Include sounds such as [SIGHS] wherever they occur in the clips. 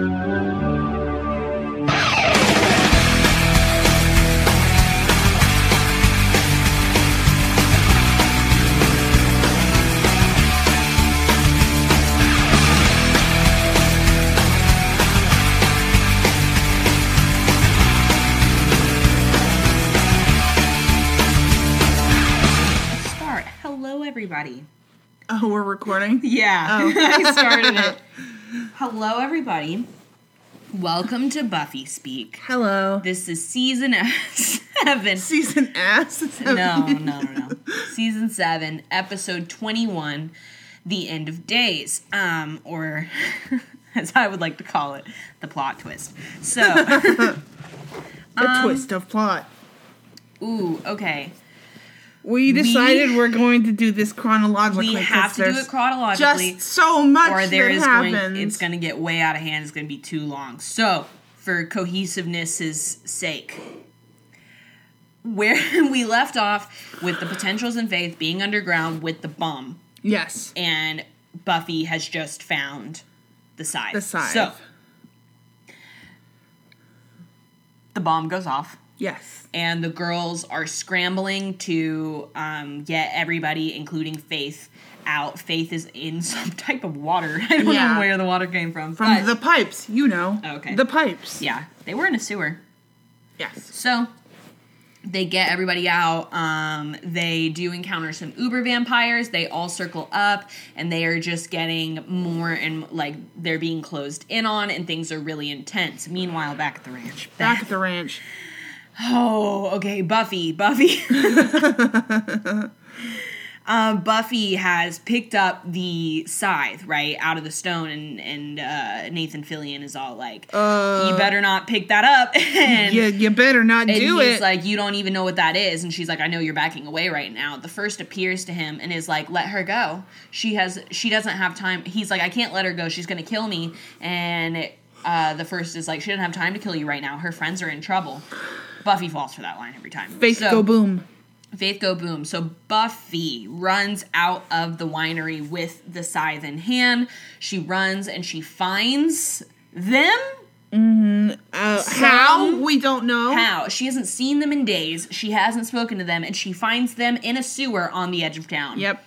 Start. Hello, everybody. Oh, we're recording? Yeah, Oh. [LAUGHS] I started it. [LAUGHS] Hello, everybody. Welcome to Buffy Speak. Hello. This is season [LAUGHS] seven. Season ass? No, no, no, no. Season seven, episode twenty-one, "The End of Days," um, or [LAUGHS] as I would like to call it, the plot twist. So, [LAUGHS] The Um, twist of plot. ooh, okay. We decided we, are going to do this chronologically. We have to do it chronologically. Just so much or there that is happens. going it's going to get way out of hand it's going to be too long so for cohesiveness' sake where [LAUGHS] we left off with the potentials and faith being underground with the bomb yes. and buffy has just found the scythe The scythe. so the bomb goes off yes. and the girls are scrambling to um, get everybody, including Faith, out. Faith is in [LAUGHS] some type of water. [LAUGHS] I don't Yeah. know where the water came from. From but- the pipes, you know. Okay. The pipes. yeah, they were in a sewer. Yes. So they get everybody out. Um, they do encounter some Uber vampires. They all circle up, and they are just getting more and like they're being closed in on, and things are really intense. Meanwhile, back at the ranch, Back [LAUGHS] at the ranch. Oh, okay. Buffy. Buffy. um, [LAUGHS] Buffy has picked up the scythe, right, out of the stone, and, and uh, Nathan Fillion is all like, You better not pick that up. [LAUGHS] and You, you better not and do he's it. like, You don't even know what that is. And she's like, I know you're backing away right now. The first appears to him and is like, Let her go. She has, she doesn't have time. He's like, I can't let her go. She's going to kill me. And uh, the first is like, She doesn't have time to kill you right now. Her friends are in trouble. Buffy falls for that line every time. Faith So- go boom. Faith go boom. So Buffy runs out of the winery with the scythe in hand. She runs and she finds them. Uh, how? We don't know. How? She hasn't seen them in days. She hasn't spoken to them, and she finds them in a sewer on the edge of town. Yep.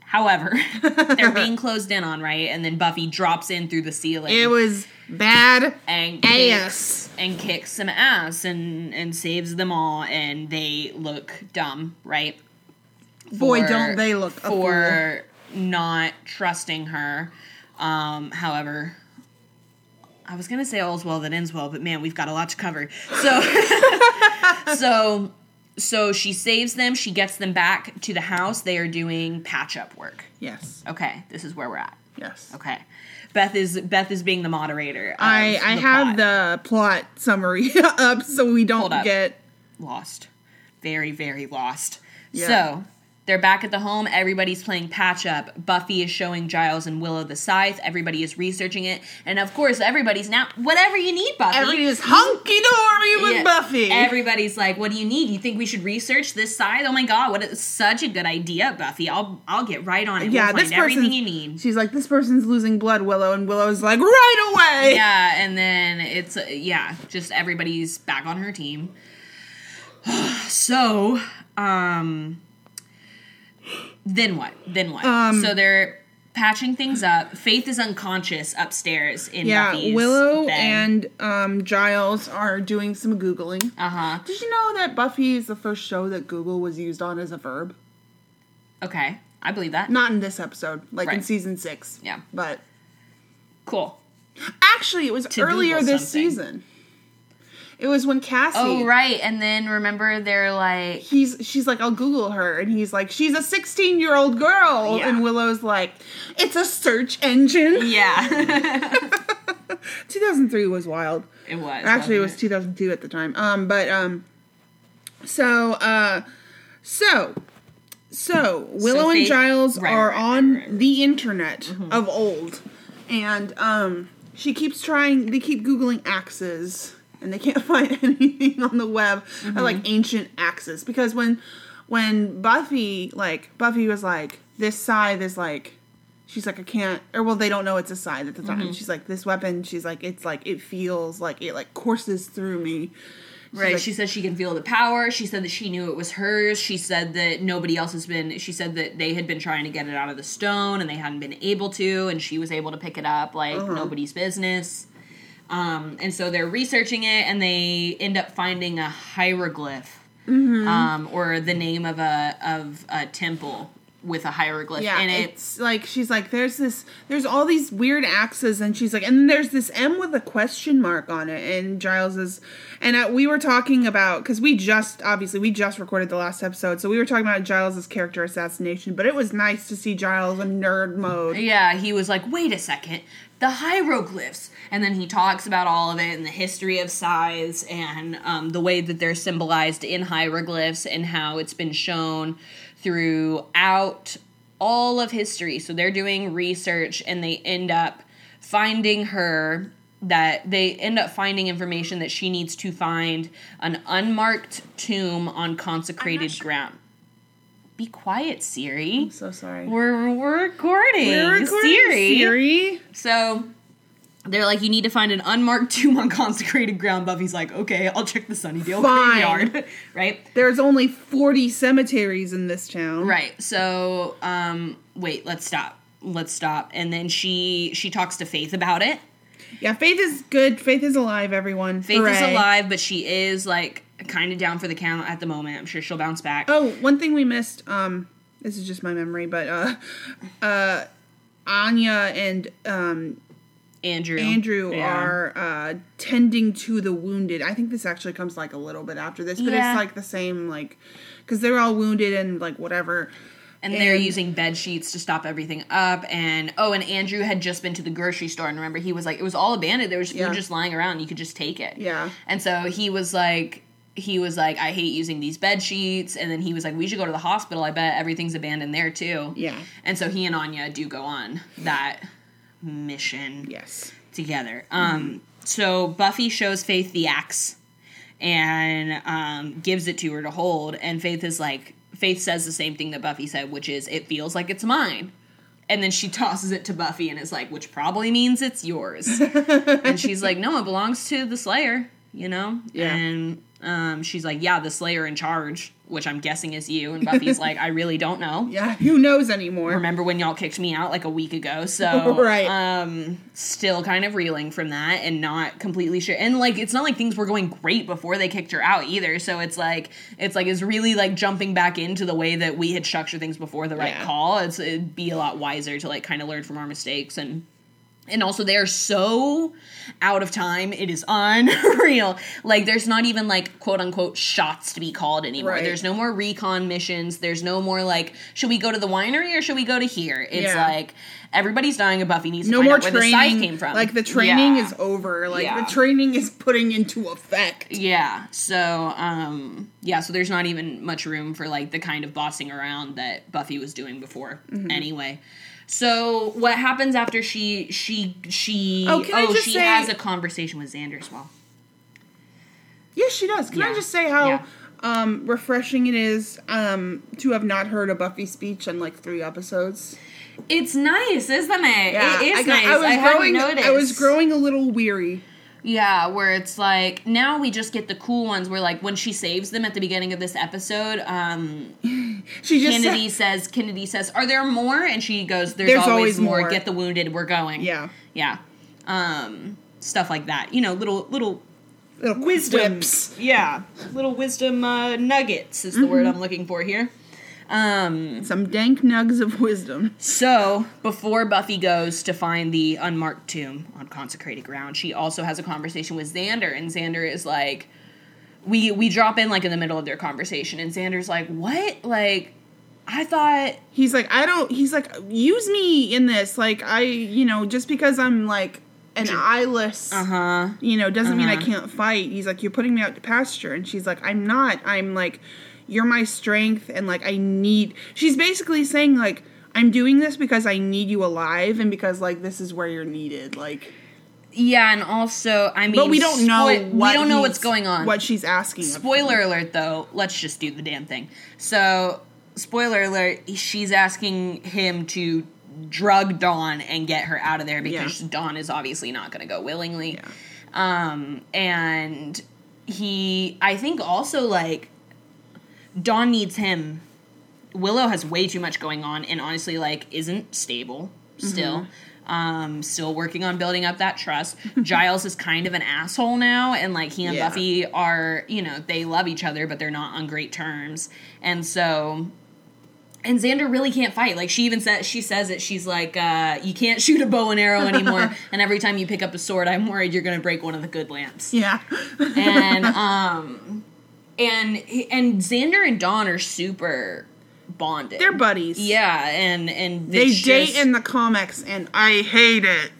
However, [LAUGHS] they're being closed in on, right? And then Buffy drops in through the ceiling. It was bad and ass. kicks, and kicks some ass and and saves them all, and they look dumb, right? Boy, For- don't they look for not trusting her. Um, however, I was gonna say all's well that ends well, but man, we've got a lot to cover. So, [LAUGHS] so, so she saves them. She gets them back to the house. They are doing patch up work. Yes. Okay, this is where we're at. Yes. Okay, Beth is Beth is being the moderator. I I the have plot. the plot summary [LAUGHS] up so we don't up. get lost. Very, very lost. Yeah. So they're back at the home. Everybody's playing patch up. Buffy is showing Giles and Willow the scythe. Everybody is researching it. And of course, everybody's now, whatever you need, Buffy. everybody's hunky dory with Yeah. Buffy. Everybody's like, "What do you need? You think we should research this side? Oh my god, what is such a good idea, Buffy! I'll I'll get right on it. yeah, we'll this find everything person. you need." She's like, this person's losing blood, Willow, and Willow's like, right away. Yeah, and then it's uh, yeah, just everybody's back on her team. [SIGHS] so, um then what? Then what? Um, so they're patching things up. Faith is unconscious upstairs in Yeah, Buffy's Willow bed. and um, Giles are doing some googling. uh-huh. Did you know that Buffy is the first show that Google was used on as a verb? Okay. I believe that. Not in this episode, like in season six. Yeah. But Cool. actually, it was To earlier Google this something. season. It was when Cassie. Oh right, and then remember they're like He's she's like I'll Google her and he's like she's a 16 year old girl Yeah. and Willow's like it's a search engine. Yeah. [LAUGHS] [LAUGHS] 2003 was wild. it was. Actually, it was 2002 at the time. Um, but um, so uh, so so Willow and Giles right, are right, on right, the internet of old, and um, she keeps trying. They keep googling axes, and they can't [LAUGHS] find anything on the web of like Mm-hmm. ancient axes because when when Buffy like Buffy was like this scythe is like she's like, I can't, or well, they don't know it's a sign at the Mm-hmm. time. She's like, this weapon, she's like, it's like, it feels like it like courses through me. She's Right. like- she said she can feel the power. She said that she knew it was hers. She said that nobody else has been. She said that they had been trying to get it out of the stone and they hadn't been able to, and she was able to pick it up like Uh-huh. nobody's business. Um, and so they're researching it, and they end up finding a hieroglyph, Mm-hmm. um, or the name of a of a temple with a hieroglyph Yeah, in it. it's like she's like, there's this, there's all these weird axes, and she's like, and then there's this M with a question mark on it, and Giles is, and uh, we were talking about because we just obviously we just recorded the last episode, so we were talking about Giles's character assassination, but it was nice to see Giles in nerd mode. Yeah, he was like, wait a second, the hieroglyphs. And then he talks about all of it and the history of scythes and um, the way that they're symbolized in hieroglyphs and how it's been shown throughout all of history. So they're doing research and they end up finding her that they end up finding information that she needs to find an unmarked tomb on consecrated sure- ground. Be quiet, Siri. I'm so sorry. We're, we're recording. We're recording, Siri. Siri. So they're like, you need to find an unmarked [LAUGHS] tomb on consecrated ground. Buffy's like, okay, I'll check the Sunnydale Fine. graveyard. [LAUGHS] right? There's only 40 cemeteries in this town. Right. So, um, wait, let's stop. Let's stop. And then she she talks to Faith about it. Yeah, Faith is good. Faith is alive, everyone. Faith is alive, but she is like kind of down for the count at the moment. I'm sure she'll bounce back. Oh, one thing we missed, um, this is just my memory, but uh uh Anya and um Andrew. Andrew Yeah. are uh tending to the wounded. I think this actually comes like a little bit after this, but Yeah. it's like the same like cuz they're all wounded and like whatever. and they're using bed sheets to stop everything up and oh and andrew had just been to the grocery store and remember he was like it was all abandoned there was food Yeah. just lying around you could just take it Yeah. and so he was like he was like i hate using these bed sheets and then he was like we should go to the hospital i bet everything's abandoned there too Yeah. and so he and anya do go on that mission Yes. together. Um, so Buffy shows Faith the axe and um, gives it to her to hold, and Faith is like, Faith says the same thing that Buffy said, which is, "It feels like it's mine." And then she [LAUGHS] tosses it to Buffy and is like, which probably means it's yours. [LAUGHS] and she's like, no, it belongs to the Slayer, you know? Yeah. And um, she's like, yeah, the Slayer in charge, which I'm guessing is you. And Buffy's [LAUGHS] like, I really don't know Yeah, who knows anymore? remember when y'all kicked me out like a week ago so [LAUGHS] Right. um still kind of reeling from that and not completely sure and like it's not like things were going great before they kicked her out either so it's like it's like it's really like jumping back into the way that we had structured things before the right Yeah. call it's it'd be a lot wiser to like kind of learn from our mistakes and and also they are so out of time it is unreal [LAUGHS] like there's not even like quote unquote shots to be called anymore Right. there's no more recon missions there's no more like should we go to the winery or should we go to here it's Yeah. like everybody's dying and buffy needs to no more out where the scythe training. came from Like the training Yeah. is over. Like Yeah. the training is putting into effect. yeah so um yeah so there's not even much room for like the kind of bossing around that buffy was doing before Mm-hmm. anyway so what happens after she she she Oh, just she say- has a conversation with xander as well Yes, she does. Can I just say how Yeah. um, refreshing it is um, to have not heard a Buffy speech in like three episodes? It's nice, isn't it? Yeah. it is I, got- nice. I was I growing. I was growing a little weary. Yeah, where it's like now we just get the cool ones. Where like when she saves them at the beginning of this episode, um, [LAUGHS] She just Kennedy said, says, "Kennedy says, are there more?" And she goes, "There's, There's always, always more. more. Get the wounded. We're going." yeah, yeah, um, stuff like that. You know, little little little wisdom. Yeah, little wisdom uh, nuggets is the word I'm looking for here. Um, Some dank nugs of wisdom. So, before Buffy goes to find the unmarked tomb on consecrated ground, she also has a conversation with Xander, and Xander is like, we we drop in like in the middle of their conversation, and Xander's like, "What? Like, I thought He's like, I don't. He's like, use me in this. Like, I, you know, just because I'm like an eyeless, uh huh, you know, doesn't mean I Uh-huh. can't fight. He's like, you're putting me out to pasture, and she's like, I'm not. I'm like, you're my strength, and like, I need. She's basically saying like, I'm doing this because I need you alive, and because like this is where you're needed. Like, yeah." And also, I mean, but we don't know. what we don't know what's going on. What she's asking. Spoiler alert, though. Let's just do the damn thing. So, spoiler alert. She's asking him to drug Dawn and get her out of there because Yeah. Dawn is obviously not going to go willingly. Yeah. Um, and he, I think also like Dawn needs him. Willow has way too much going on and honestly like isn't stable still. Mm-hmm. Um, still working on building up that trust. [LAUGHS] Giles is kind of an asshole now, and like he and Yeah. Buffy are, you know, they love each other, but they're not on great terms. And so and Xander really can't fight. Like she even said, she says it. She's like, uh, "You can't shoot a bow and arrow anymore." [LAUGHS] and every time you pick up a sword, I'm worried you're going to break one of the good lamps. Yeah. And [LAUGHS] um, and and Xander and Dawn are super bonded. They're buddies. Yeah, and and They it's date just- in the comics, and I hate it.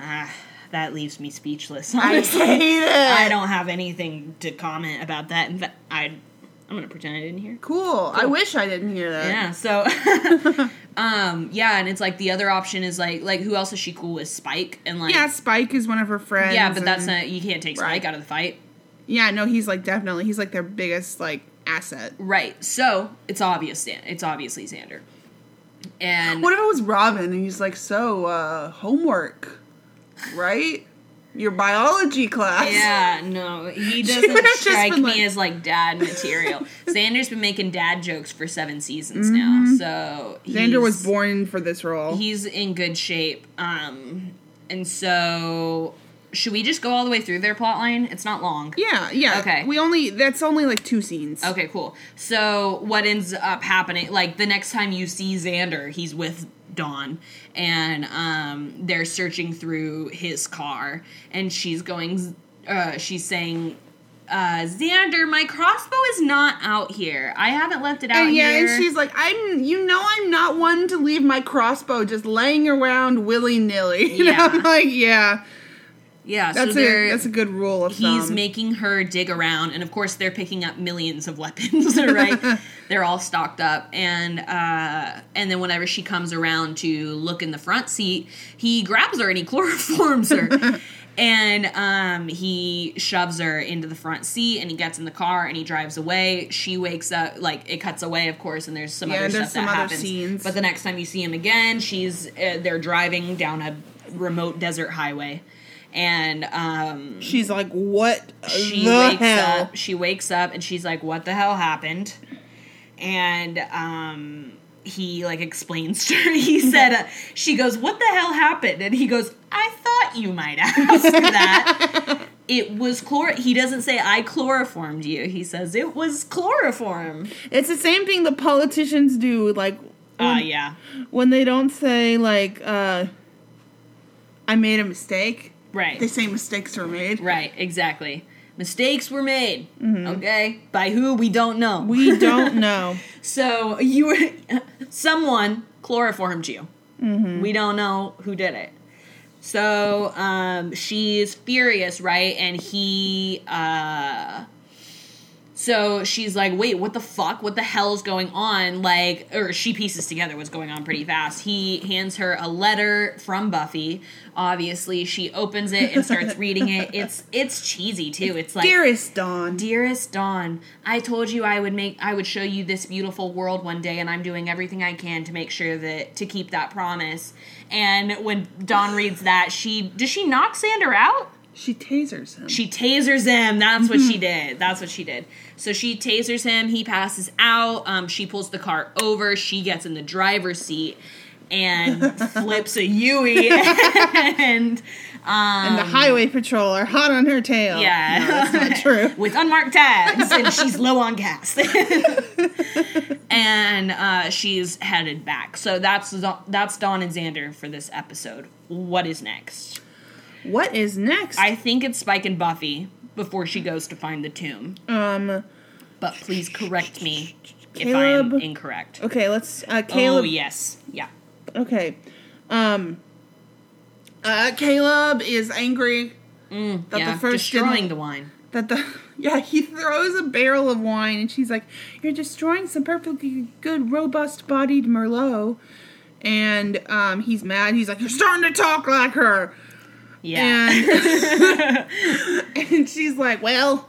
Ah, that leaves me speechless. I hate it. I don't have anything to comment about that. In fact, I I'm gonna pretend I didn't hear. Cool. I wish I didn't hear that. Yeah. So, [LAUGHS] [LAUGHS] um, yeah, and it's like the other option is like like who else is she cool with? Spike and like Yeah, Spike is one of her friends. yeah, but that's not you can't take Spike Right. out of the fight. Yeah, no, he's like definitely he's like their biggest like asset. Right. So it's obvious. It's obviously Xander. And What if it was Robin and he's like, so uh homework, right? Your biology class. yeah, no, he [LAUGHS] doesn't strike me like- as like dad material. [LAUGHS] Xander's been making dad jokes for seven seasons Mm-hmm. now, so Xander was born for this role. He's in good shape. Um, and so should we just go all the way through their plot line? It's not long. yeah, yeah. Okay. We only that's only like two scenes. Okay, cool. So what ends up happening? Like the next time you see Xander, he's with Dawn, and um, they're searching through his car, and she's going. Uh, she's saying. Uh, Xander, my crossbow is not out here. I haven't left it out And yeah, here. and she's like, I'm, you know, I'm not one to leave my crossbow just laying around willy nilly. [LAUGHS] You know, Yeah. I'm like, yeah, yeah, that's so a that's a good rule of he's thumb. making her dig around and of course they're picking up millions of [LAUGHS] weapons [LAUGHS] right? [LAUGHS] They're all stocked up and uh and then whenever she comes around to look in the front seat he grabs her and he chloroforms her. And um he shoves her into the front seat and he gets in the car and he drives away. She wakes up like it cuts away of course and there's some Yeah, other there's stuff some that other happens. scenes. but the next time you see him again she's uh, they're driving down a remote desert highway and um She's like, what she the wakes hell? up she wakes up and she's like what the hell happened? And um he like explains to her. [LAUGHS] He [LAUGHS] said uh, she goes what the hell happened? And he goes i thought you might [LAUGHS] ask that. It was chlor he doesn't say i chloroformed you. He says it was chloroform. It's the same thing the politicians do, like uh when, yeah. when they don't say like, uh, I made a mistake. Right They say mistakes were made. right exactly mistakes were made okay by who we don't know Mm-hmm. We don't know. [LAUGHS] So you were [LAUGHS] someone chloroformed you. Mm-hmm. We don't know who did it. So um, she's furious, right? And he, uh, so she's like, "Wait, what the fuck? What the hell is going on?" Like, or she pieces together what's going on pretty fast. He hands her a letter from Buffy. Obviously, she opens it and starts [LAUGHS] reading it. It's it's cheesy too. It's like Dearest Dawn. Dearest Dawn, I told you I would make I would show you this beautiful world one day and I'm doing everything I can to make sure that to keep that promise. And when Dawn reads that, she does she knock Xander out? She tasers him. She tasers him. That's what she [LAUGHS] did. That's what she did. So she tasers him. He passes out. Um, she pulls the car over. She gets in the driver's seat and [LAUGHS] flips a Yui. [LAUGHS] and um, and the highway patrol are hot on her tail. yeah, No, that's not [LAUGHS] true. with unmarked tags, and she's low on gas. and uh, she's headed back. So that's that's Dawn and Xander for this episode. What is next? What is next? I think it's Spike and Buffy before she goes to find the tomb. um. But please correct me if I am incorrect. Okay, let's. Uh, Caleb. Oh yes, yeah. Okay. Um. Uh, Caleb is angry Mm, That the first destroying the wine. that the [LAUGHS] yeah he throws a barrel of wine and she's like, "You're destroying some perfectly good, robust-bodied Merlot." And um, he's mad. He's like, "You're starting to talk like her." Yeah, And [LAUGHS] [LAUGHS] and she's like, "Well,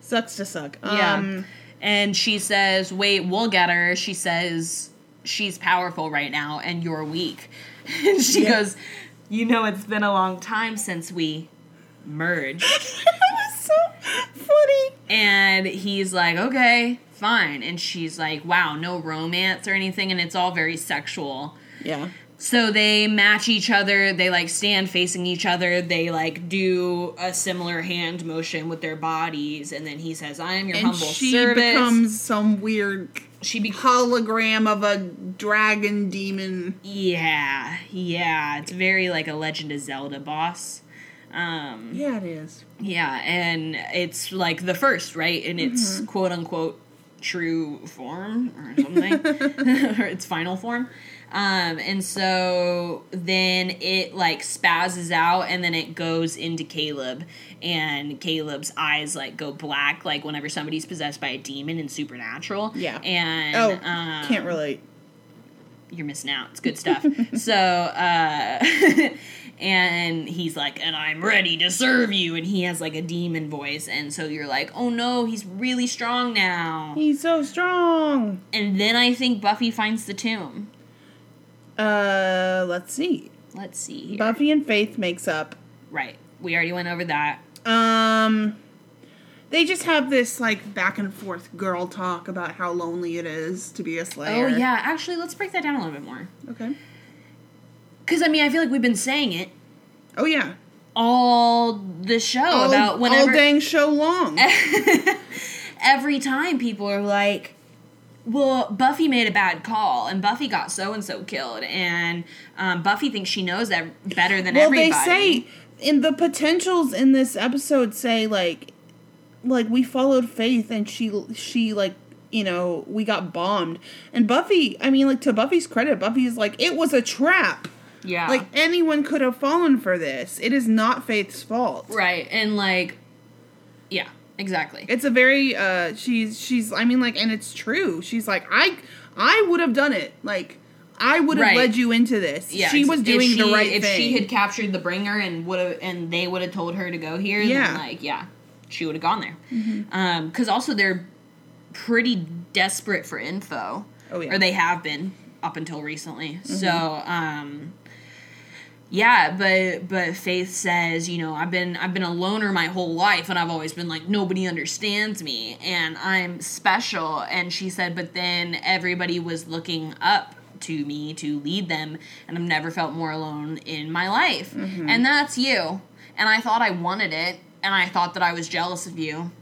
sucks to suck." yeah. Um, and she says, "Wait, we'll get her." She says, she's powerful right now and you're weak. [LAUGHS] And she Yeah. goes, You know, it's been a long time since we merged. that was so funny. and he's like, Okay, fine. And she's like, Wow, no romance or anything. And it's all very sexual. Yeah. So they match each other. They like stand facing each other. They like do a similar hand motion with their bodies. And then he says, I am your And humble she servant. She becomes some weird she be- hologram of a dragon demon. Yeah, yeah. It's very like a Legend of Zelda boss. Um, Yeah, it is. yeah, and it's like the first, right? In its Mm-hmm. quote unquote true form or something, [LAUGHS] [LAUGHS] or its final form. Um, and so then it like spazzes out and then it goes into Caleb and Caleb's eyes like go black like whenever somebody's possessed by a demon in supernatural. Yeah. And Oh, um, can't relate. you're missing out. It's good stuff. [LAUGHS] so, uh, [LAUGHS] and he's like, and I'm ready to serve you. And he has like a demon voice. And so you're like, oh no, he's really strong now. He's so strong. And then I think Buffy finds the tomb. Uh, let's see. Let's see. Here. Buffy and Faith makes up. right. We already went over that. Um, they just have this like back and forth girl talk about how lonely it is to be a slayer. Oh, yeah. Actually, let's break that down a little bit more. Okay. Because, I mean, I feel like we've been saying it Oh yeah. all the show all, about whenever. all dang show long. [LAUGHS] every time people are like, well, Buffy made a bad call, and Buffy got so and so killed, and um, Buffy thinks she knows that better than well, everybody. they say in the potentials in this episode say like, like we followed Faith and she she like you know we got bombed and Buffy. I mean like to Buffy's credit, Buffy is like it was a trap. yeah, Like anyone could have fallen for this. It is not Faith's fault. right, and like, yeah, exactly. It's a very uh she's she's I mean like and it's true. She's like I I would have done it. Like I would have Right. led you into this. yeah, she was doing she- the right if thing. If she had captured the bringer and would have, and they would have told her to go here, Yeah. then like, yeah, she would have gone there. Mm-hmm. Um, because also they're pretty desperate for info. Oh, yeah. or they have been up until recently. So, um, yeah, but but Faith says, you know, I've been I've been a loner my whole life, and I've always been like nobody understands me, and I'm special. And she said, but then everybody was looking up to me to lead them, and I've never felt more alone in my life, mm-hmm. and that's you. And I thought I wanted it, and I thought that I was jealous of you,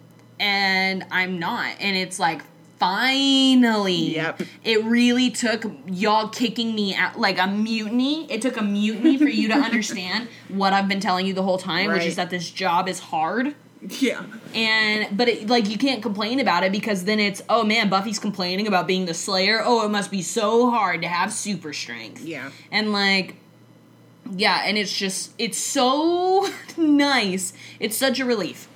and I'm not. And it's like finally. Yep. it really took y'all kicking me out like a mutiny. It took a mutiny for you to understand [LAUGHS] what i've been telling you the whole time which is that this job is hard. Yeah. and but it, like you can't complain about it because then it's oh man buffy's complaining about being the slayer. Oh it must be so hard to have super strength. Yeah. and like yeah and it's just it's so [LAUGHS] nice. It's such a relief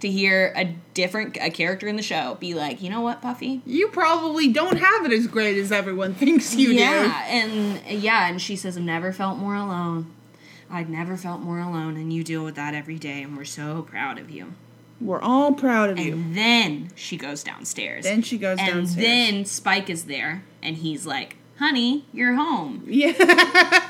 to hear a different a character in the show be like you know what buffy You probably don't have it as great as everyone thinks you do. yeah, and yeah, and she says, I've never felt more alone. I've never felt more alone, and you deal with that every day, and we're so proud of you. We're all proud of you. And then she goes downstairs. Then she goes and downstairs. then Spike is there, and he's like, Honey, you're home. yeah.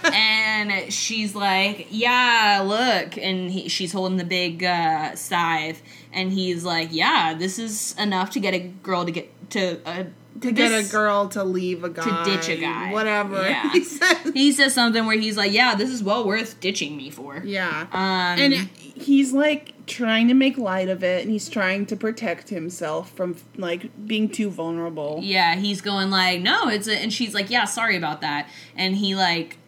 [LAUGHS] and she's like, "Yeah, look," and he, she's holding the big uh, scythe, and he's like, "Yeah, this is enough to get a girl to get to uh, to get this- a girl to leave a guy. To ditch a guy. Whatever. Yeah. [LAUGHS] He says. He says something where he's like, "Yeah, this is well worth ditching me for." Yeah. Um, and he's like trying to make light of it and he's trying to protect himself from like being too vulnerable. yeah, he's going like, "No, it's a," and she's like, "Yeah, sorry about that," and he like.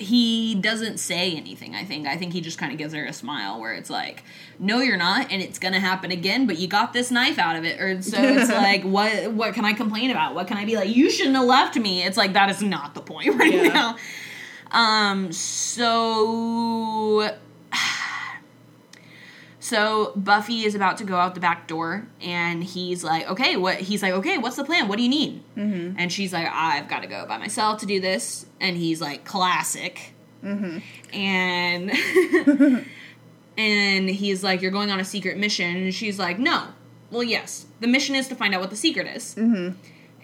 He doesn't say anything, I think. I think he just kind of gives her a smile where it's like, no, you're not, and it's going to happen again, but you got this knife out of it. Or so it's [LAUGHS] like, what what can I complain about? What can I be like? You shouldn't have left me. It's like, that is not the point [LAUGHS] right Yeah. now. Um, so So Buffy is about to go out the back door, and he's like, "Okay, what?" He's like, "Okay, what's the plan? What do you need?" Mm-hmm. And she's like, "I've got to go by myself to do this." And he's like, "Classic." Mm-hmm. And [LAUGHS] and he's like, "You're going on a secret mission," and she's like, "No." Well, yes, the mission is to find out what the secret is. Mm-hmm.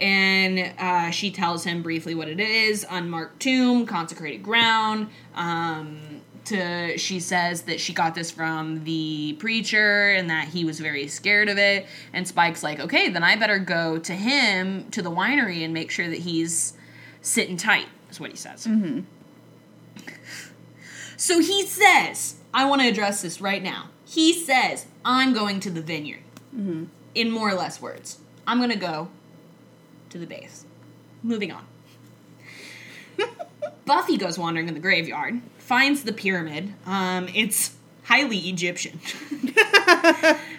and uh, she tells him briefly what it is unmarked tomb consecrated ground um, to she says that she got this from the preacher and that he was very scared of it. And spike's like okay then i better go to him to the winery and make sure that he's sitting tight is what he says. Mm-hmm. So he says i want to address this right now. He says i'm going to the vineyard. Mm-hmm. In more or less words i'm going to go to the base. Moving on. [LAUGHS] Buffy goes wandering in the graveyard, finds the pyramid. Um, it's highly Egyptian, [LAUGHS]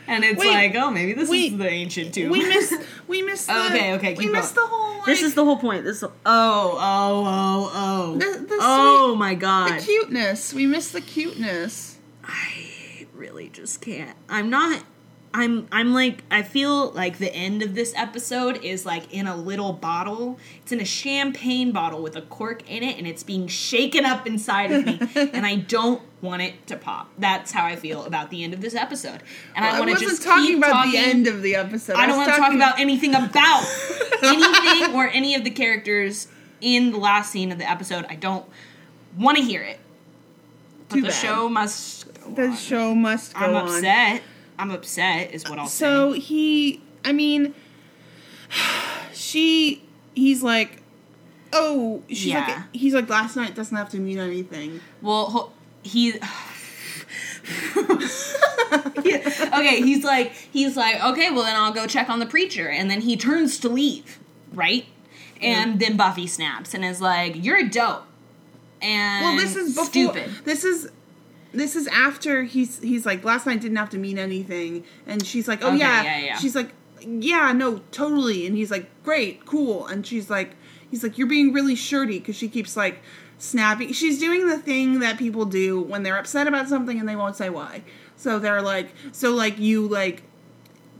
and it's Wait, like, oh, maybe this we- is the ancient tomb. We missed. [LAUGHS] We missed. The, Okay, okay, We keep missed going. the whole. Like, this is the whole point. This. Oh, oh, oh, oh. The- the oh sweet- my god the cuteness. We miss the cuteness. I really just can't. I'm not. I'm I'm like I feel like the end of this episode is like in a little bottle. It's in a champagne bottle with a cork in it and it's being shaken up inside of me [LAUGHS] and I don't want it to pop. That's how I feel about the end of this episode. And I I want to just talking keep about talking. the end of the episode. I don't want to talk about anything about [LAUGHS] anything or any of the characters in the last scene of the episode. I don't want to hear it. But Too the bad. show must go The on. show must go I'm on. I'm upset, is what I'll So say. So he, I mean, she, he's like, oh, she's Yeah. like, he's like, last night doesn't have to mean anything. Well, he. Yeah, [LAUGHS] okay, he's like, he's like, okay, well then I'll go check on the preacher, and then he turns to leave, right? And then Buffy snaps and is like, "You're a dope." And Well, this is before. stupid. This is. This is after he's he's like last night didn't have to mean anything, and she's like, oh Okay, yeah. yeah, yeah. She's like, yeah, no, totally, and he's like, great, cool, and she's like, he's like, you're being really shirty because she keeps like snapping. She's doing the thing that people do when they're upset about something and they won't say why. So they're like, so like you like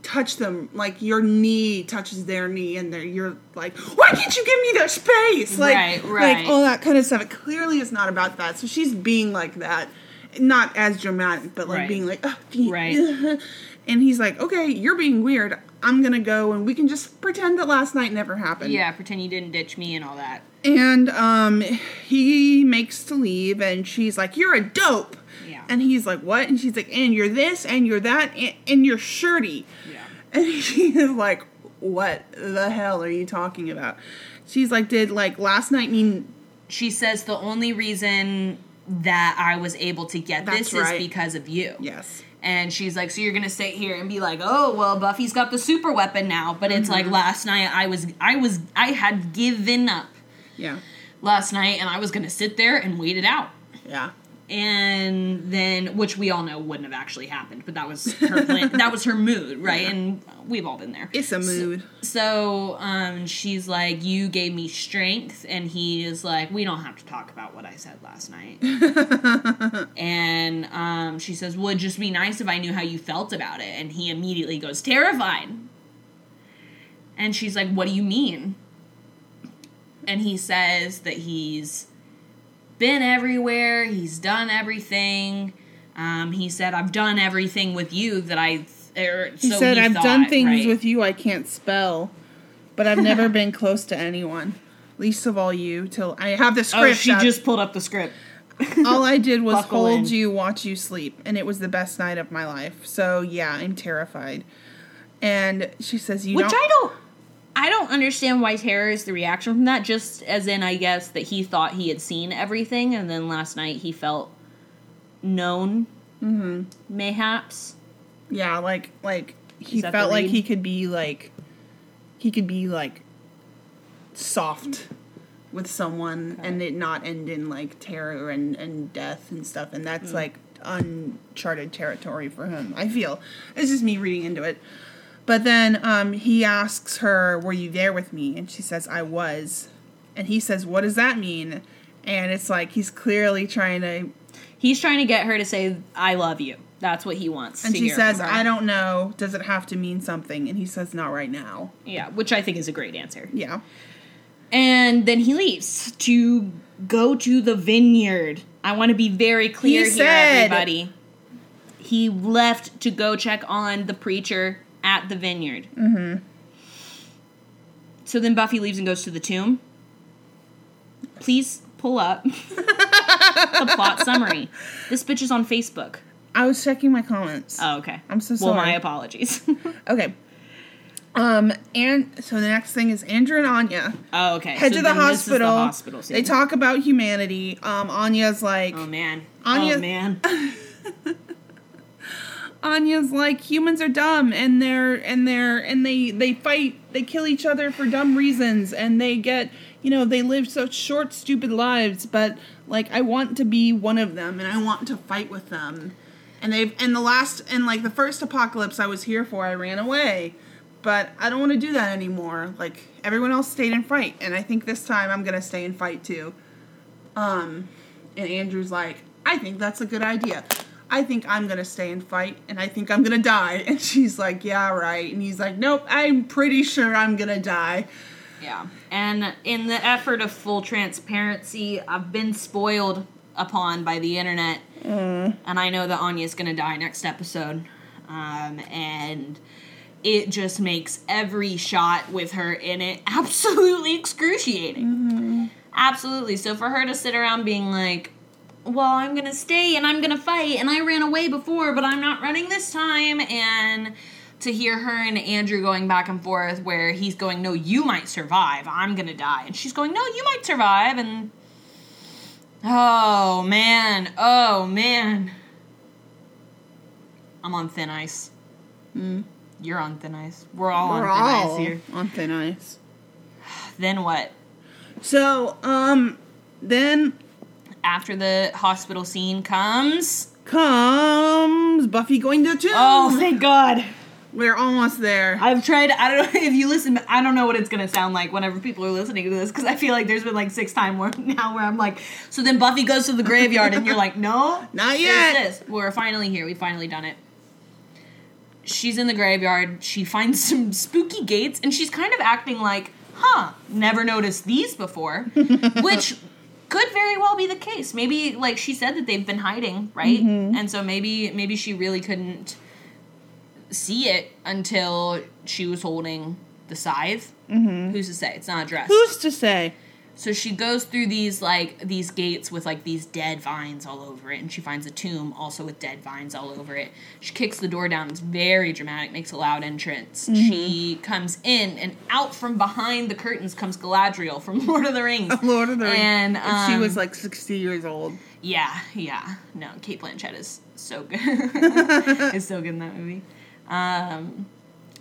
touch them like your knee touches their knee and they're you're like why can't you give me their space like Right, right. like all that kind of stuff it clearly is not about that so she's being like that not as dramatic but like Right. being like "Ugh, gee, Right. [LAUGHS] and he's like okay you're being weird i'm gonna go and we can just pretend that last night never happened Yeah, pretend you didn't ditch me and all that. and um he makes to leave and she's like you're a dope Yeah. and he's like what and she's like and you're this and you're that and, and you're shirty Yeah. and [LAUGHS] she is like, "What the hell are you talking about?" She's like, "Did like last night mean?" She says the only reason that I was able to get That's this right. is because of you. Yes. And she's like, so you're gonna sit here and be like, oh well, Buffy's got the super weapon now. But it's Mm-hmm. like last night I was, I was, I had given up Yeah. last night, and I was gonna sit there and wait it out. Yeah. And then, which we all know wouldn't have actually happened, but that was her plan. [LAUGHS] that was her mood, right? Yeah. And we've all been there. It's a mood. So um, she's like, You gave me strength. And he is like, We don't have to talk about what I said last night. [LAUGHS] and um, she says, Would just be nice if I knew how you felt about it. And he immediately goes, Terrified. And she's like, What do you mean? And he says that he's been everywhere, he's done everything. Um, he said, I've done everything with you that I. Er, He so said, he "I've thought, done things right? with you I can't spell, but I've never [LAUGHS] been close to anyone, least of all you. Till I have the script. Oh, script. she up. just pulled up the script. [LAUGHS] all I did was Buckle hold in. you, watch you sleep, and it was the best night of my life. So yeah, I'm terrified." And she says, "You Which don't." I don't I don't understand why terror is the reaction from that, just as in I guess that he thought he had seen everything and then last night he felt known. Mm-hmm. Mayhaps. Yeah, like like he felt like he could be like he could be like soft with someone and it not end in like terror and, and death and stuff and that's like uncharted territory for him. I feel. It's just me reading into it. But then um he asks her, Were you there with me? And she says, I was. And he says, What does that mean? And it's like he's clearly trying to He's trying to get her to say I love you. That's what he wants. and she says. I don't know. Does it have to mean something? And he says, Not right now. Yeah, which I think is a great answer. Yeah. And then he leaves to go to the vineyard. I want to be very clear He here, said- everybody. He left to go check on the preacher at the vineyard. Mm-hmm. So then Buffy leaves and goes to the tomb. Please pull up the [LAUGHS] plot summary. This bitch is on Facebook. I was checking my comments. Oh, okay. I'm so sorry. Well, my apologies. [LAUGHS] Okay. Um, and so the next thing is Andrew and Anya oh, okay. head So to the then this is hospital. hospital they talk about humanity. Um, Anya's like, Oh man. Anya- Oh man. [LAUGHS] Anya's like humans are dumb and they're and they're and they they fight they kill each other for dumb reasons and they get you know they live such short stupid lives but like I want to be one of them and I want to fight with them. And they've and the last and like the first apocalypse I was here for I ran away. But I don't want to do that anymore. Like everyone else stayed and fight and I think this time I'm gonna stay and fight too. Um and Andrew's like I think that's a good idea I think I'm gonna stay and fight, and I think I'm gonna die. And she's like, Yeah, right. And he's like, Nope, I'm pretty sure I'm gonna die. Yeah. And in the effort of full transparency, I've been spoiled upon by the internet. And I know that Anya's going to die next episode. Um, and it just makes every shot with her in it [LAUGHS] absolutely excruciating. Absolutely. So for her to sit around being like, well, I'm gonna stay and I'm gonna fight, and I ran away before, but I'm not running this time, and to hear her and Andrew going back and forth where he's going, No, you might survive, I'm gonna die. And she's going, No, you might survive, and oh man, oh man. I'm on thin ice. You're on thin ice. We're all We're on thin all ice here. on thin ice. Then what? So, um, then After the hospital scene comes. comes Buffy going to the tomb. Oh, thank God. We're almost there. I've tried. I don't know [LAUGHS] if you listen. I don't know what it's gonna sound like whenever people are listening to this because I feel like there's been like six times where [LAUGHS] now where I'm like, so then Buffy goes to the graveyard and you're like, no, [LAUGHS] Not yet. this. We're finally here. We've finally done it. She's in the graveyard. She finds some spooky gates and she's kind of acting like, huh, never noticed these before, which could very well be the case. Maybe like she said that they've been hiding, right? Mm-hmm. And so maybe maybe she really couldn't see it until she was holding the scythe. Mm-hmm. Who's to say? It's not addressed. Who's to say? So she goes through these like these gates with like these dead vines all over it, and she finds a tomb also with dead vines all over it. She kicks the door down. It's very dramatic. Makes a loud entrance. She comes in, and out from behind the curtains comes Galadriel from [LAUGHS] Lord of the Rings. [LAUGHS] Lord of the Rings. And, she um, was like 60 years old. Yeah, yeah. No, Cate Blanchett is so good. [LAUGHS] is so good in that movie. Um,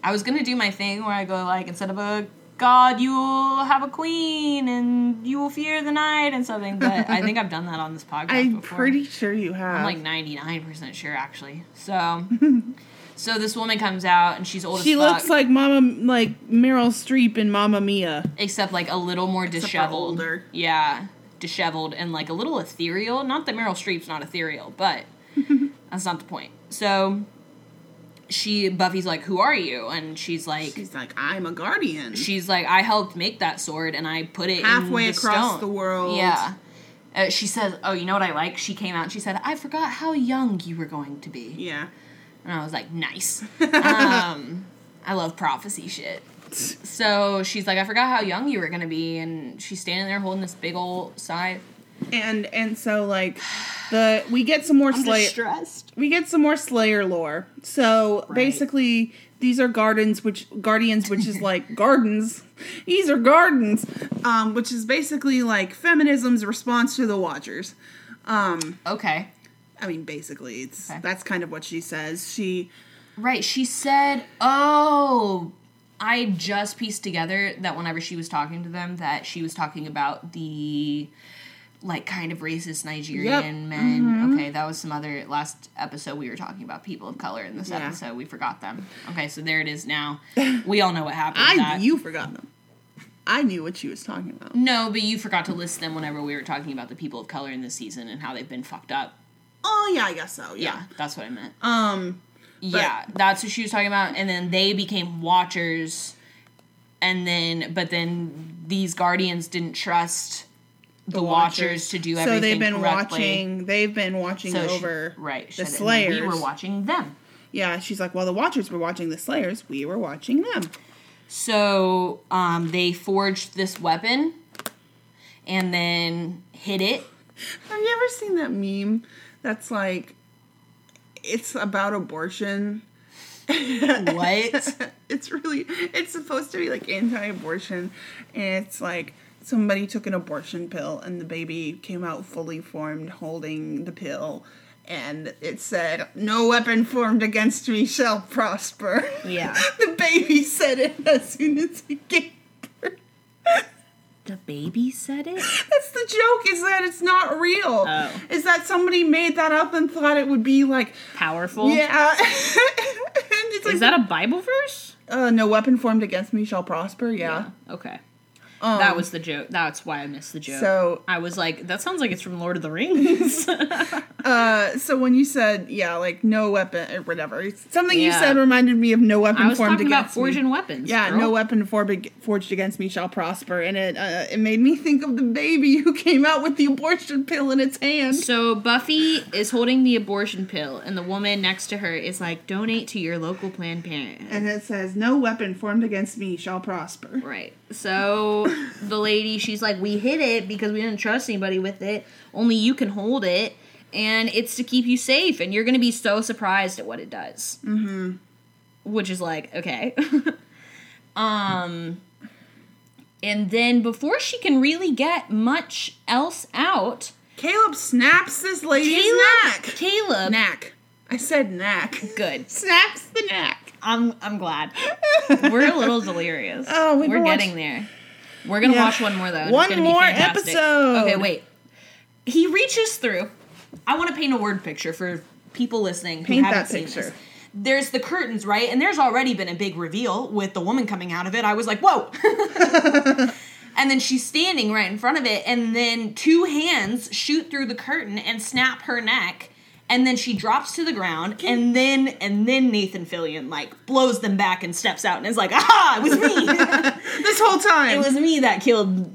I was gonna do my thing where I go like instead of a God, you will have a queen and you will fear the night and something, but I think I've done that on this [LAUGHS] podcast I'm before. pretty sure you have. I'm like ninety nine percent sure actually. So, [LAUGHS] so this woman comes out and she's old she as fuck, looks like Mama, like Meryl Streep in Mamma Mia. except like a little more for disheveled. older. Yeah, disheveled and like a little ethereal. Not that Meryl Streep's not ethereal, but [LAUGHS] that's not the point. So she Buffy's like, "Who are you?" And she's like, She's like, I'm a guardian. she's like, "I helped make that sword and I put it Halfway in the across stone." the world. Yeah. Uh, she says, "Oh, you know what I like?" She came out and she said, "I forgot how young you were going to be," yeah. and I was like, "Nice." [LAUGHS] um, I love prophecy shit. So she's like, "I forgot how young you were gonna be," and she's standing there holding this big old scythe. And and so like the we get some more Slayer we get some more Slayer lore. So Right. basically these are gardens which guardians which is like [LAUGHS] gardens. These are gardens. Um which is basically like feminism's response to the Watchers. Um Okay. I mean basically it's Okay. that's kind of what she says. She Right. She said, "Oh." I just pieced together that whenever she was talking to them, that she was talking about the like kind of racist Nigerian men. Okay, that was some other last episode we were talking about people of color. In this Yeah. episode, we forgot them. Okay, so there it is now. We all know what happened. [LAUGHS] I you forgot them. I knew what she was talking about. no, but you forgot to list them whenever we were talking about the people of color in this season and how they've been fucked up. Oh yeah, I guess so. Yeah, Yeah. that's what I meant. Um yeah, that's what she was talking about. And then they became watchers, and then but then these guardians didn't trust the, watchers, to do everything. So they've been correctly. watching. They've been watching So she- over right the shit, and then Slayers. We were watching them. Yeah, she's like, well, the Watchers were watching the Slayers. We were watching them. So um, they forged this weapon and then hid it. Have you ever seen that meme that's like, it's about abortion? [LAUGHS] What? it's really, it's supposed to be like anti abortion. And it's like, somebody took an abortion pill and the baby came out fully formed holding the pill. And it said, No weapon formed against me shall prosper. Yeah. [LAUGHS] the baby said it as soon as he gave birth. the baby said it? That's the joke, is that it's not real. Oh. Is that somebody made that up and thought it would be like, Powerful? yeah. [LAUGHS] And it's like, Is that a Bible verse? uh, no weapon formed against me shall prosper? Yeah. Okay. Um, That was the joke. That's why I missed the joke. So- I was like, that sounds like it's from Lord of the Rings. [LAUGHS] Uh, so when you said, yeah, like no weapon or whatever, something you said reminded me of no weapon I was formed talking about against me. weapons. Yeah, girl. no weapon forged forged against me shall prosper, and it uh, it made me think of the baby who came out with the abortion pill in its hand. So Buffy is holding the abortion pill, and the woman next to her is like, "Donate to your local Planned Parenthood." And it says, "No weapon formed against me shall prosper." Right. So the lady, she's like, "We hid it because we didn't trust anybody with it. Only you can hold it, and it's to keep you safe. And you're gonna be so surprised at what it does." Mm-hmm. Which is like, okay. [LAUGHS] um. And then before she can really get much else out, Caleb snaps this lady's Caleb, neck. Caleb, Knack. I said knack. good. Snaps the neck. I'm I'm glad. [LAUGHS] We're a little delirious. Oh, we've we're getting there. We're gonna Yeah. watch one more though. One it's gonna be more episode. Okay, wait. He reaches through. I want to paint a word picture for people listening who haven't seen picture. this. There's the curtains, right? And there's already been a big reveal with the woman coming out of it. I was like, whoa. [LAUGHS] and then she's standing right in front of it, and then two hands shoot through the curtain and snap her neck. And then she drops to the ground, and then and then Nathan Fillion like blows them back and steps out and is like, "Aha! It was me! [LAUGHS] This whole time, it was me that killed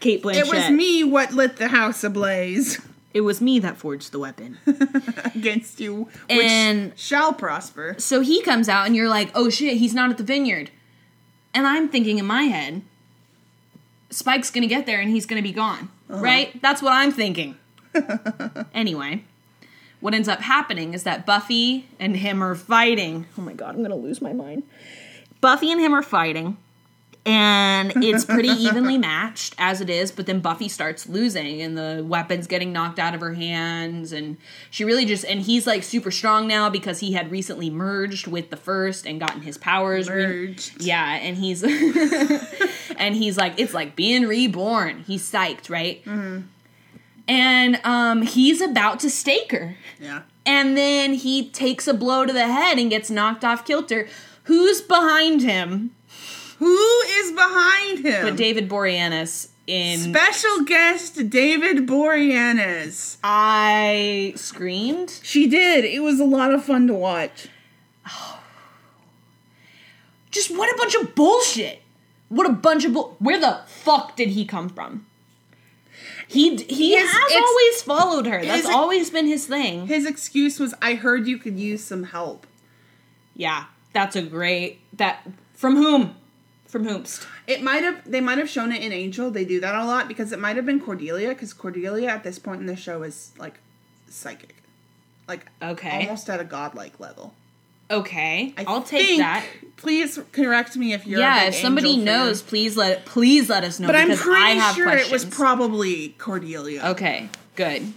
Cate Blanchett. it was me what lit the house ablaze It was me that forged the weapon." [LAUGHS] against you, which And- shall prosper. so he comes out, and you're like, "Oh shit, he's not at the vineyard." And I'm thinking in my head, Spike's gonna get there and he's gonna be gone, uh-huh. right? That's what I'm thinking. [LAUGHS] anyway, what ends up happening is that Buffy and him are fighting. Oh my god, I'm gonna lose my mind. Buffy and him are fighting, and [LAUGHS] it's pretty evenly matched as it is, but then Buffy starts losing, and the weapon's getting knocked out of her hands, and she really just, and he's like super strong now because he had recently merged with the first and gotten his powers. re- Merged. yeah, and he's, [LAUGHS] and he's like, it's like being reborn. He's psyched, right? Mm-hmm. And um, he's about to stake her. Yeah. And then he takes a blow to the head and gets knocked off kilter. Who's behind him? Who is behind him? But David Boreanaz in Special guest David Boreanaz. I screamed. She did. It was a lot of fun to watch. Just what a bunch of bullshit. What a bunch of bull. Where the fuck did he come from? He he His has ex- always followed her. That's ex- always been his thing. His excuse was, "I heard you could use some help." Yeah, that's a great that from whom? From whomst? It might have. They might have shown it in Angel. They do that a lot because it might have been Cordelia. Because Cordelia at this point in the show is like psychic, like Okay. almost at a godlike level. Okay, I I'll take that. Please correct me if you're. Yeah, if somebody Angel fan. knows, please let please let us know But I'm pretty sure questions. it was probably Cordelia. okay, good.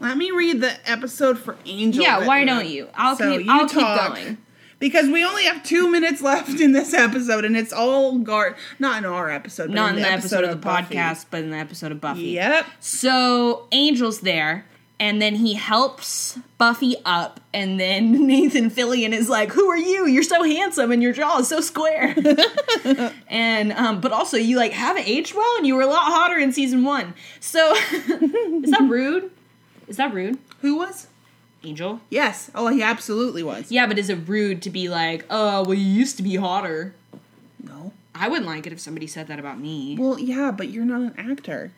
Let me read the episode for Angel. Yeah, why don't you? I'll So keep you I'll keep talk. going. Because we only have two minutes left in this episode, and it's all guard. Not in our episode, but Not in in the episode, of the Buffy. podcast, but in the episode of Buffy. Yep. So Angel's there, and then he helps Buffy up, and then [LAUGHS] Nathan Fillion is like, "Who are you? You're so handsome, and your jaw is so square." [LAUGHS] and um, but also you like haven't aged well, and you were a lot hotter in season one. So [LAUGHS] is that rude? Is that rude, Who was? Angel? Yes. Oh, he absolutely was. Yeah, but is it rude to be like, "Oh, well, you used to be hotter"? No. I wouldn't like it if somebody said that about me. Well, yeah, but you're not an actor.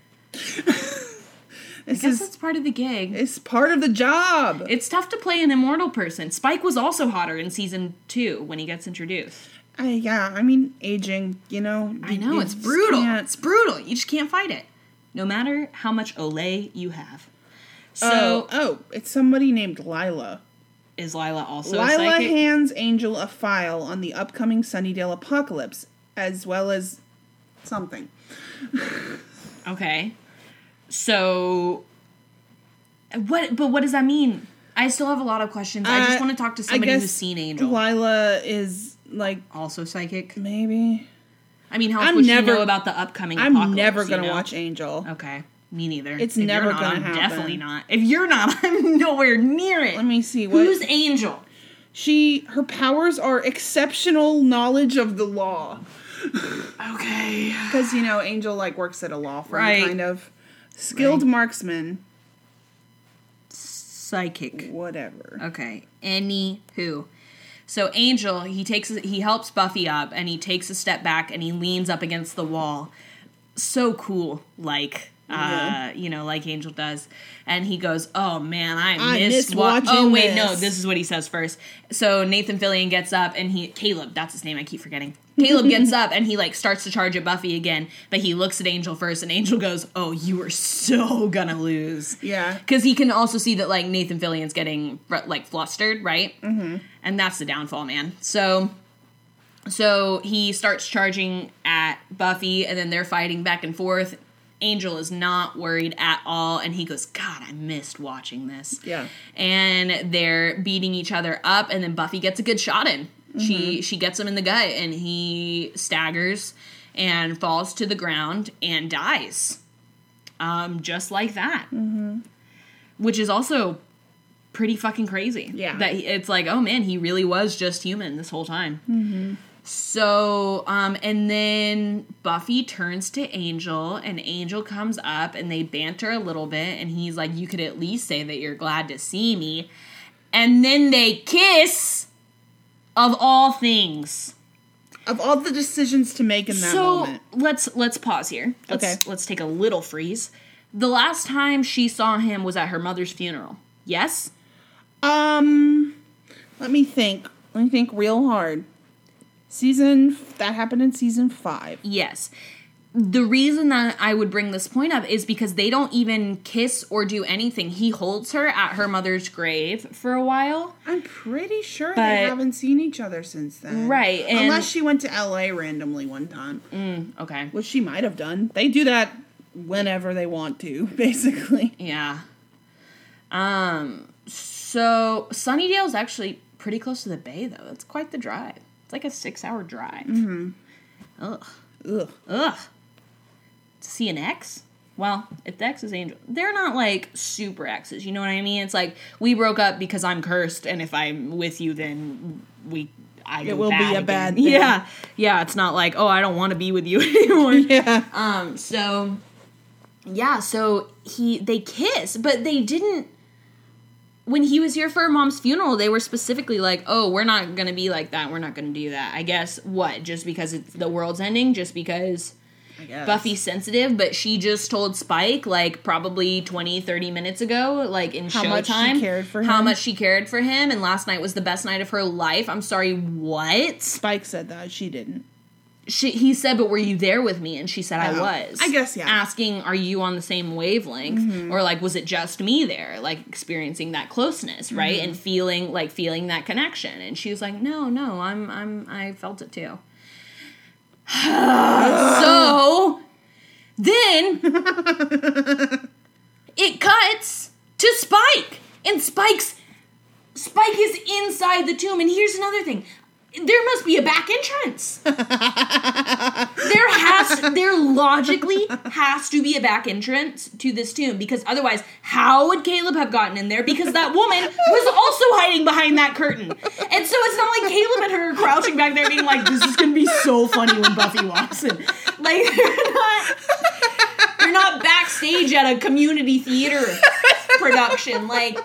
I guess is that's part of the gig. it's part of the job. It's tough to play an immortal person. Spike was also hotter in season two when he gets introduced. I, yeah, I mean, aging, you know. I know it's brutal. It's brutal. You just can't fight it, no matter how much Olay you have. So oh, oh, it's somebody named Lilah. is Lilah also a Lilah hands Angel a file on the upcoming Sunnydale apocalypse, as well as something. [LAUGHS] Okay. So what but what does that mean? I still have a lot of questions. I just Uh, want to talk to somebody who's seen Angel. Lila is like also psychic. maybe. I mean, how I'm would never- she know about the upcoming I'm never gonna know? watch Angel. Okay. Me neither. It's If never not, gonna I'm happen. Definitely not. If you're not, [LAUGHS] I'm nowhere near it. Let me see what Who's Angel? she. Her powers are exceptional knowledge of the law. Okay. Because you know, Angel like works at a law firm, Right. kind of skilled Right. marksman, Psychic. whatever. Okay. Anywho. So Angel, he takes he helps Buffy up and he takes a step back and he leans up against the wall. So cool, like uh, you know, like Angel does. And he goes, "Oh man, I, I missed, missed wa- watching Oh wait, no, this." this is what he says first. So Nathan Fillion gets up and he Caleb, that's his name, I keep forgetting. Caleb gets [LAUGHS] up and he like starts to charge at Buffy again, but he looks at Angel first and Angel goes, "Oh, you are so gonna lose." Yeah. because he can also see that like Nathan Fillion's getting like flustered, right? Mm-hmm. And that's the downfall, man. So, so he starts charging at Buffy, and then they're fighting back and forth. Angel is not worried at all, and he goes, "God, I missed watching this." Yeah. and they're beating each other up, and then Buffy gets a good shot in. She mm-hmm. she gets him in the gut, and he staggers and falls to the ground and dies, um, just like that. Mm-hmm. Which is also pretty fucking crazy. Yeah. that he- it's like, oh man, he really was just human this whole time. Mm-hmm. So, um, and then Buffy turns to Angel, and Angel comes up, and they banter a little bit, and he's like, "You could at least say that you're glad to see me," and then they kiss. Of all things, Of all the decisions to make in that so moment, let's let's pause here. Let's, Okay. let's take a little freeze. The last time she saw him was at her mother's funeral. Yes. um, let me think. Let me think real hard. Season that happened in season five. Yes. The reason that I would bring this point up is because they don't even kiss or do anything. He holds her at her mother's grave for a while. I'm pretty sure But- they haven't seen each other since then. Right, Unless she went to LA randomly one time, Okay. which she might have done. They do that whenever they want to, [LAUGHS] basically. Yeah. Um so Sunnydale's actually pretty close to the bay though. It's quite the drive. It's like a 6-hour drive. Mm-hmm. Ugh. Ugh. Ugh. To see an ex? Well, if the ex is Angel, they're not like super exes. You know what I mean? It's like we broke up because I'm cursed, and if I'm with you, then we. I It will be a again. bad [LAUGHS] thing. Yeah, yeah. It's not like oh, I don't want to be with you [LAUGHS] anymore. [LAUGHS] Yeah. Um. So, yeah. So he they kiss, but they didn't. When he was here for mom's funeral, they were specifically like, "Oh, we're not gonna be like that. We're not gonna do that." I guess what? Just because it's the world's ending? Just because Buffy's sensitive? But she just told Spike like probably 20, 30 minutes ago, like in How much she cared for how much she cared for him, and last night was the best night of her life. I'm sorry, what? Spike said that. She didn't. She he said, "But were you there with me?" And she said, "I was." I guess, yeah. Mm-hmm. Asking, "Are you on the same wavelength, or like was it just me there, like experiencing that closeness, right, Mm-hmm. and feeling like feeling that connection?" And she was like, "No, no, I'm I'm I felt it too." [SIGHS] so then [LAUGHS] it cuts to Spike, and Spike's Spike is inside the tomb. And here's another thing. There must be a back entrance. [LAUGHS] there has there logically has to be a back entrance to this tomb because otherwise how would Caleb have gotten in there because that woman was also hiding behind that curtain. And so it's not like Caleb and her are crouching back there being like this is going to be so funny when Buffy walks in. Like [LAUGHS] they're not they're not backstage at a community theater production like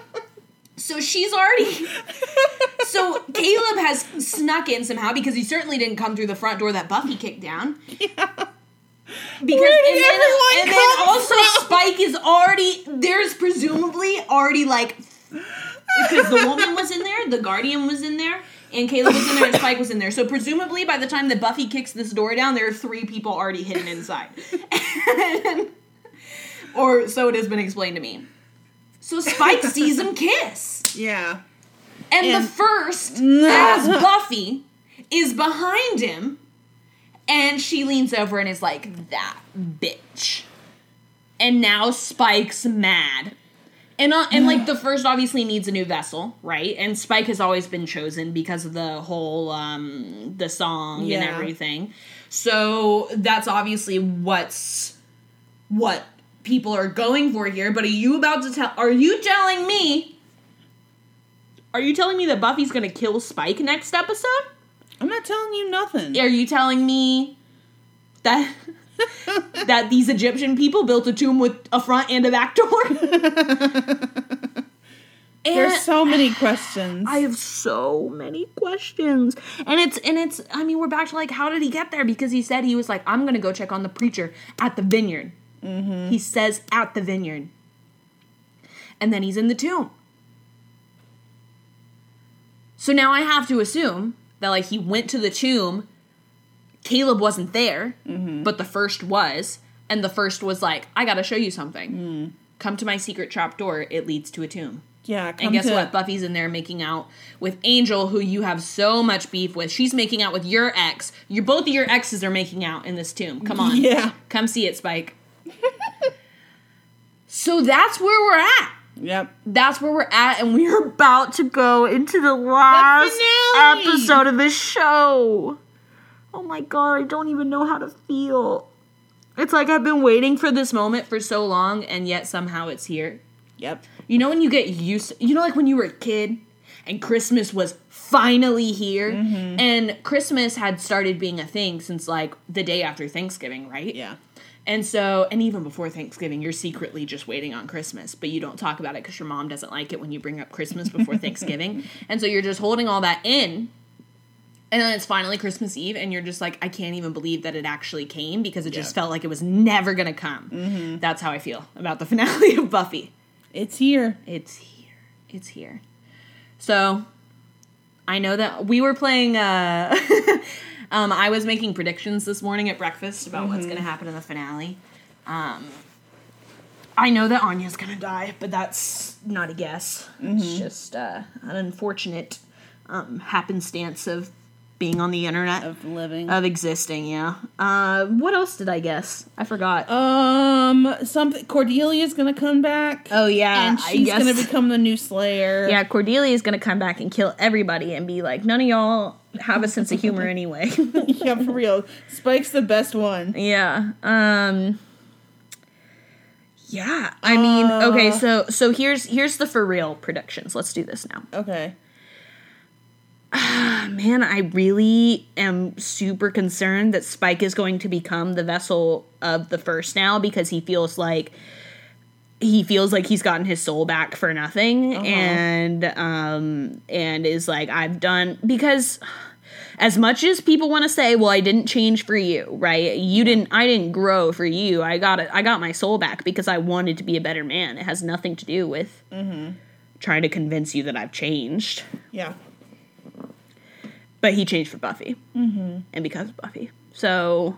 so she's already [LAUGHS] so Caleb has snuck in somehow because he certainly didn't come through the front door that Buffy kicked down. Because Where did and then, and then also from? Spike is already there's presumably already like because the woman was in there, the guardian was in there. and Caleb was in there and Spike was in there. So presumably by the time that Buffy kicks this door down, there are three people already hidden inside. [LAUGHS] And- or so it has been explained to me. So Spike sees him kiss. Yeah. And, And- the first, [LAUGHS] as Buffy, is behind him, and she leans over and is like, that bitch. And now Spike's mad. And, uh, and like the [SIGHS] first obviously needs a new vessel, right? And Spike has always been chosen because of the whole um the song and everything. So that's obviously what's what people are going for here. But are you about to tell? Are you telling me? Are you telling me that Buffy's gonna kill Spike next episode? I'm not telling you nothing. Are you telling me that [LAUGHS] that these Egyptian people built a tomb with a front and a back door? [LAUGHS] There's so many questions. I have so many questions. And it's and it's I mean, we're back to like how did he get there? Because he said he was like, I'm gonna go check on the preacher at the vineyard. Mm-hmm. He says at the vineyard. And then he's in the tomb. So now I have to assume that like he went to the tomb, Caleb wasn't there, mm-hmm. but the first was, and the first was like, I gotta show you something. Mm. Come to my secret trap door, it leads to a tomb. yeah. Come And guess to, what? Buffy's in there making out with Angel, who you have so much beef with. She's making out with your ex. Your both of your exes are making out in this tomb. Come on. [LAUGHS] Yeah. Come see it, Spike. [LAUGHS] so that's where we're at. Yep. That's where we're at, and we're about to go into the last finale. episode of this show. Oh my god, I don't even know how to feel. It's like I've been waiting for this moment for so long, and yet somehow it's here. Yep. You know when you get used you know like when you were a kid and Christmas was finally here mm-hmm. and Christmas had started being a thing since like the day after Thanksgiving, right? Yeah. And so and even before Thanksgiving, you're secretly just waiting on Christmas, but you don't talk about it cuz your mom doesn't like it when you bring up Christmas before Thanksgiving. [LAUGHS] And so you're just holding all that in. And then it's finally Christmas Eve, and you're just like, I can't even believe that it actually came because it just felt like it was never gonna come. That's how I feel about the [LAUGHS] finale of Buffy. It's here. It's here. It's here. So I know that we were playing uh [LAUGHS] um I was making predictions this morning at breakfast about what's gonna happen in the finale. Um I know that Anya's gonna die, but that's not a guess. It's just uh, an unfortunate um, happenstance of being on the internet of, living Of existing. Yeah. Uh, what else did I guess? I forgot. um, something. Cordelia's gonna come back. oh yeah, and she's gonna become the new Slayer. Yeah, cordelia's gonna come back and kill everybody and be like, none of y'all have a sense of humor [LAUGHS] anyway. yeah, for [LAUGHS] real. Spike's the best one. yeah. Um Yeah. I mean, okay, Uh. so so here's here's the for real predictions. Let's do this now. Okay. Man, I really am super concerned that Spike is going to become the vessel of the first now because he feels like he feels like he's gotten his soul back for nothing and um and is like I've done because as much as people want to say, well, I didn't change for you, right? You didn't I didn't grow for you. I got it I got my soul back because I wanted to be a better man. It has nothing to do with trying to convince you that I've changed. Yeah. But he changed for Buffy. Mm-hmm. And because of Buffy. So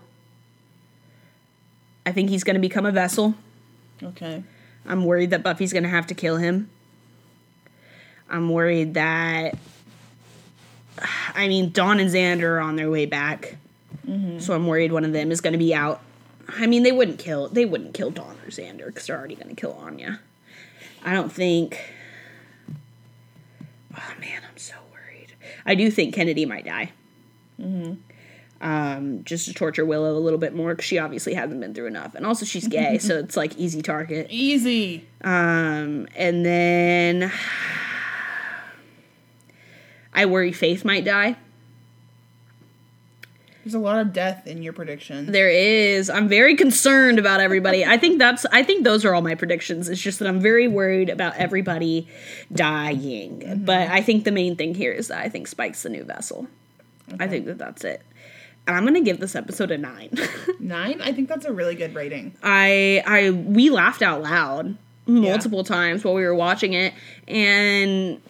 I think he's going to become a vessel. Okay. I'm worried that Buffy's going to have to kill him. I'm worried that. [SIGHS] I mean, Dawn and Xander are on their way back. Mm-hmm. So I'm worried one of them is going to be out. I mean, they wouldn't kill. They wouldn't kill Dawn or Xander because they're already going to kill Anya. I don't think. [SIGHS] Oh man, I'm so worried. I do think Kennedy might die. Mm-hmm. Um, just to torture Willow a little bit more because she obviously hasn't been through enough, and also she's gay, so it's like easy target. Easy. Um, and then [SIGHS] I worry Faith might die. There's a lot of death in your prediction. There is. I'm very concerned about everybody. I think that's. I think those are all my predictions. It's just that I'm very worried about everybody dying. But I think the main thing here is that I think Spike's the new vessel. I think that that's it. And I'm gonna give this episode a nine. [LAUGHS] Nine? I think that's a really good rating. I I we laughed out loud multiple times while we were watching it, and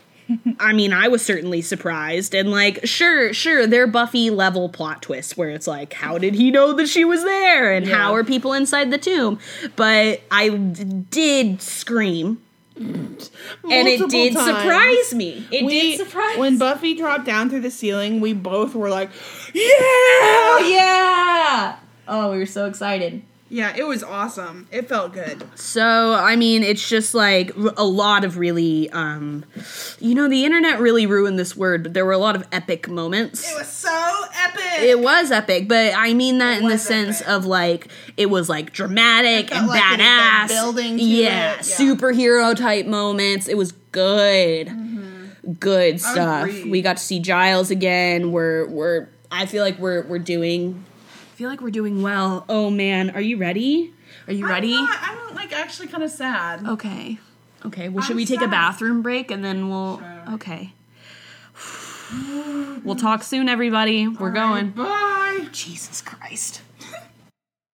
I mean, I was certainly surprised. And, like, sure, sure, they're Buffy level plot twists where it's like, how did he know that she was there? And Yeah. how are people inside the tomb? But I d- did scream. And it did times. surprise me. It We, did surprise when Buffy dropped down through the ceiling, we both were like, oh, "Yeah!" Yeah! Oh, we were so excited. Yeah, it was awesome. It felt good. So, I mean, it's just like a lot of really, um, you know, the internet really ruined this word, but there were a lot of epic moments. It was so epic. It was epic, but I mean that in the sense epic. of like it was like dramatic and like badass, building yeah, it, yeah. superhero type moments. It was good, good stuff. We got to see Giles again. We're we're. I feel like we're we're doing. I feel like we're doing well. Oh man, are you ready? Are you ready? I'm, not, I'm like actually kind of sad. Okay. Okay. Well, should I'm we take a bathroom break and then we'll? Sure. Okay. We'll talk soon, everybody. We're going. Bye. Jesus Christ.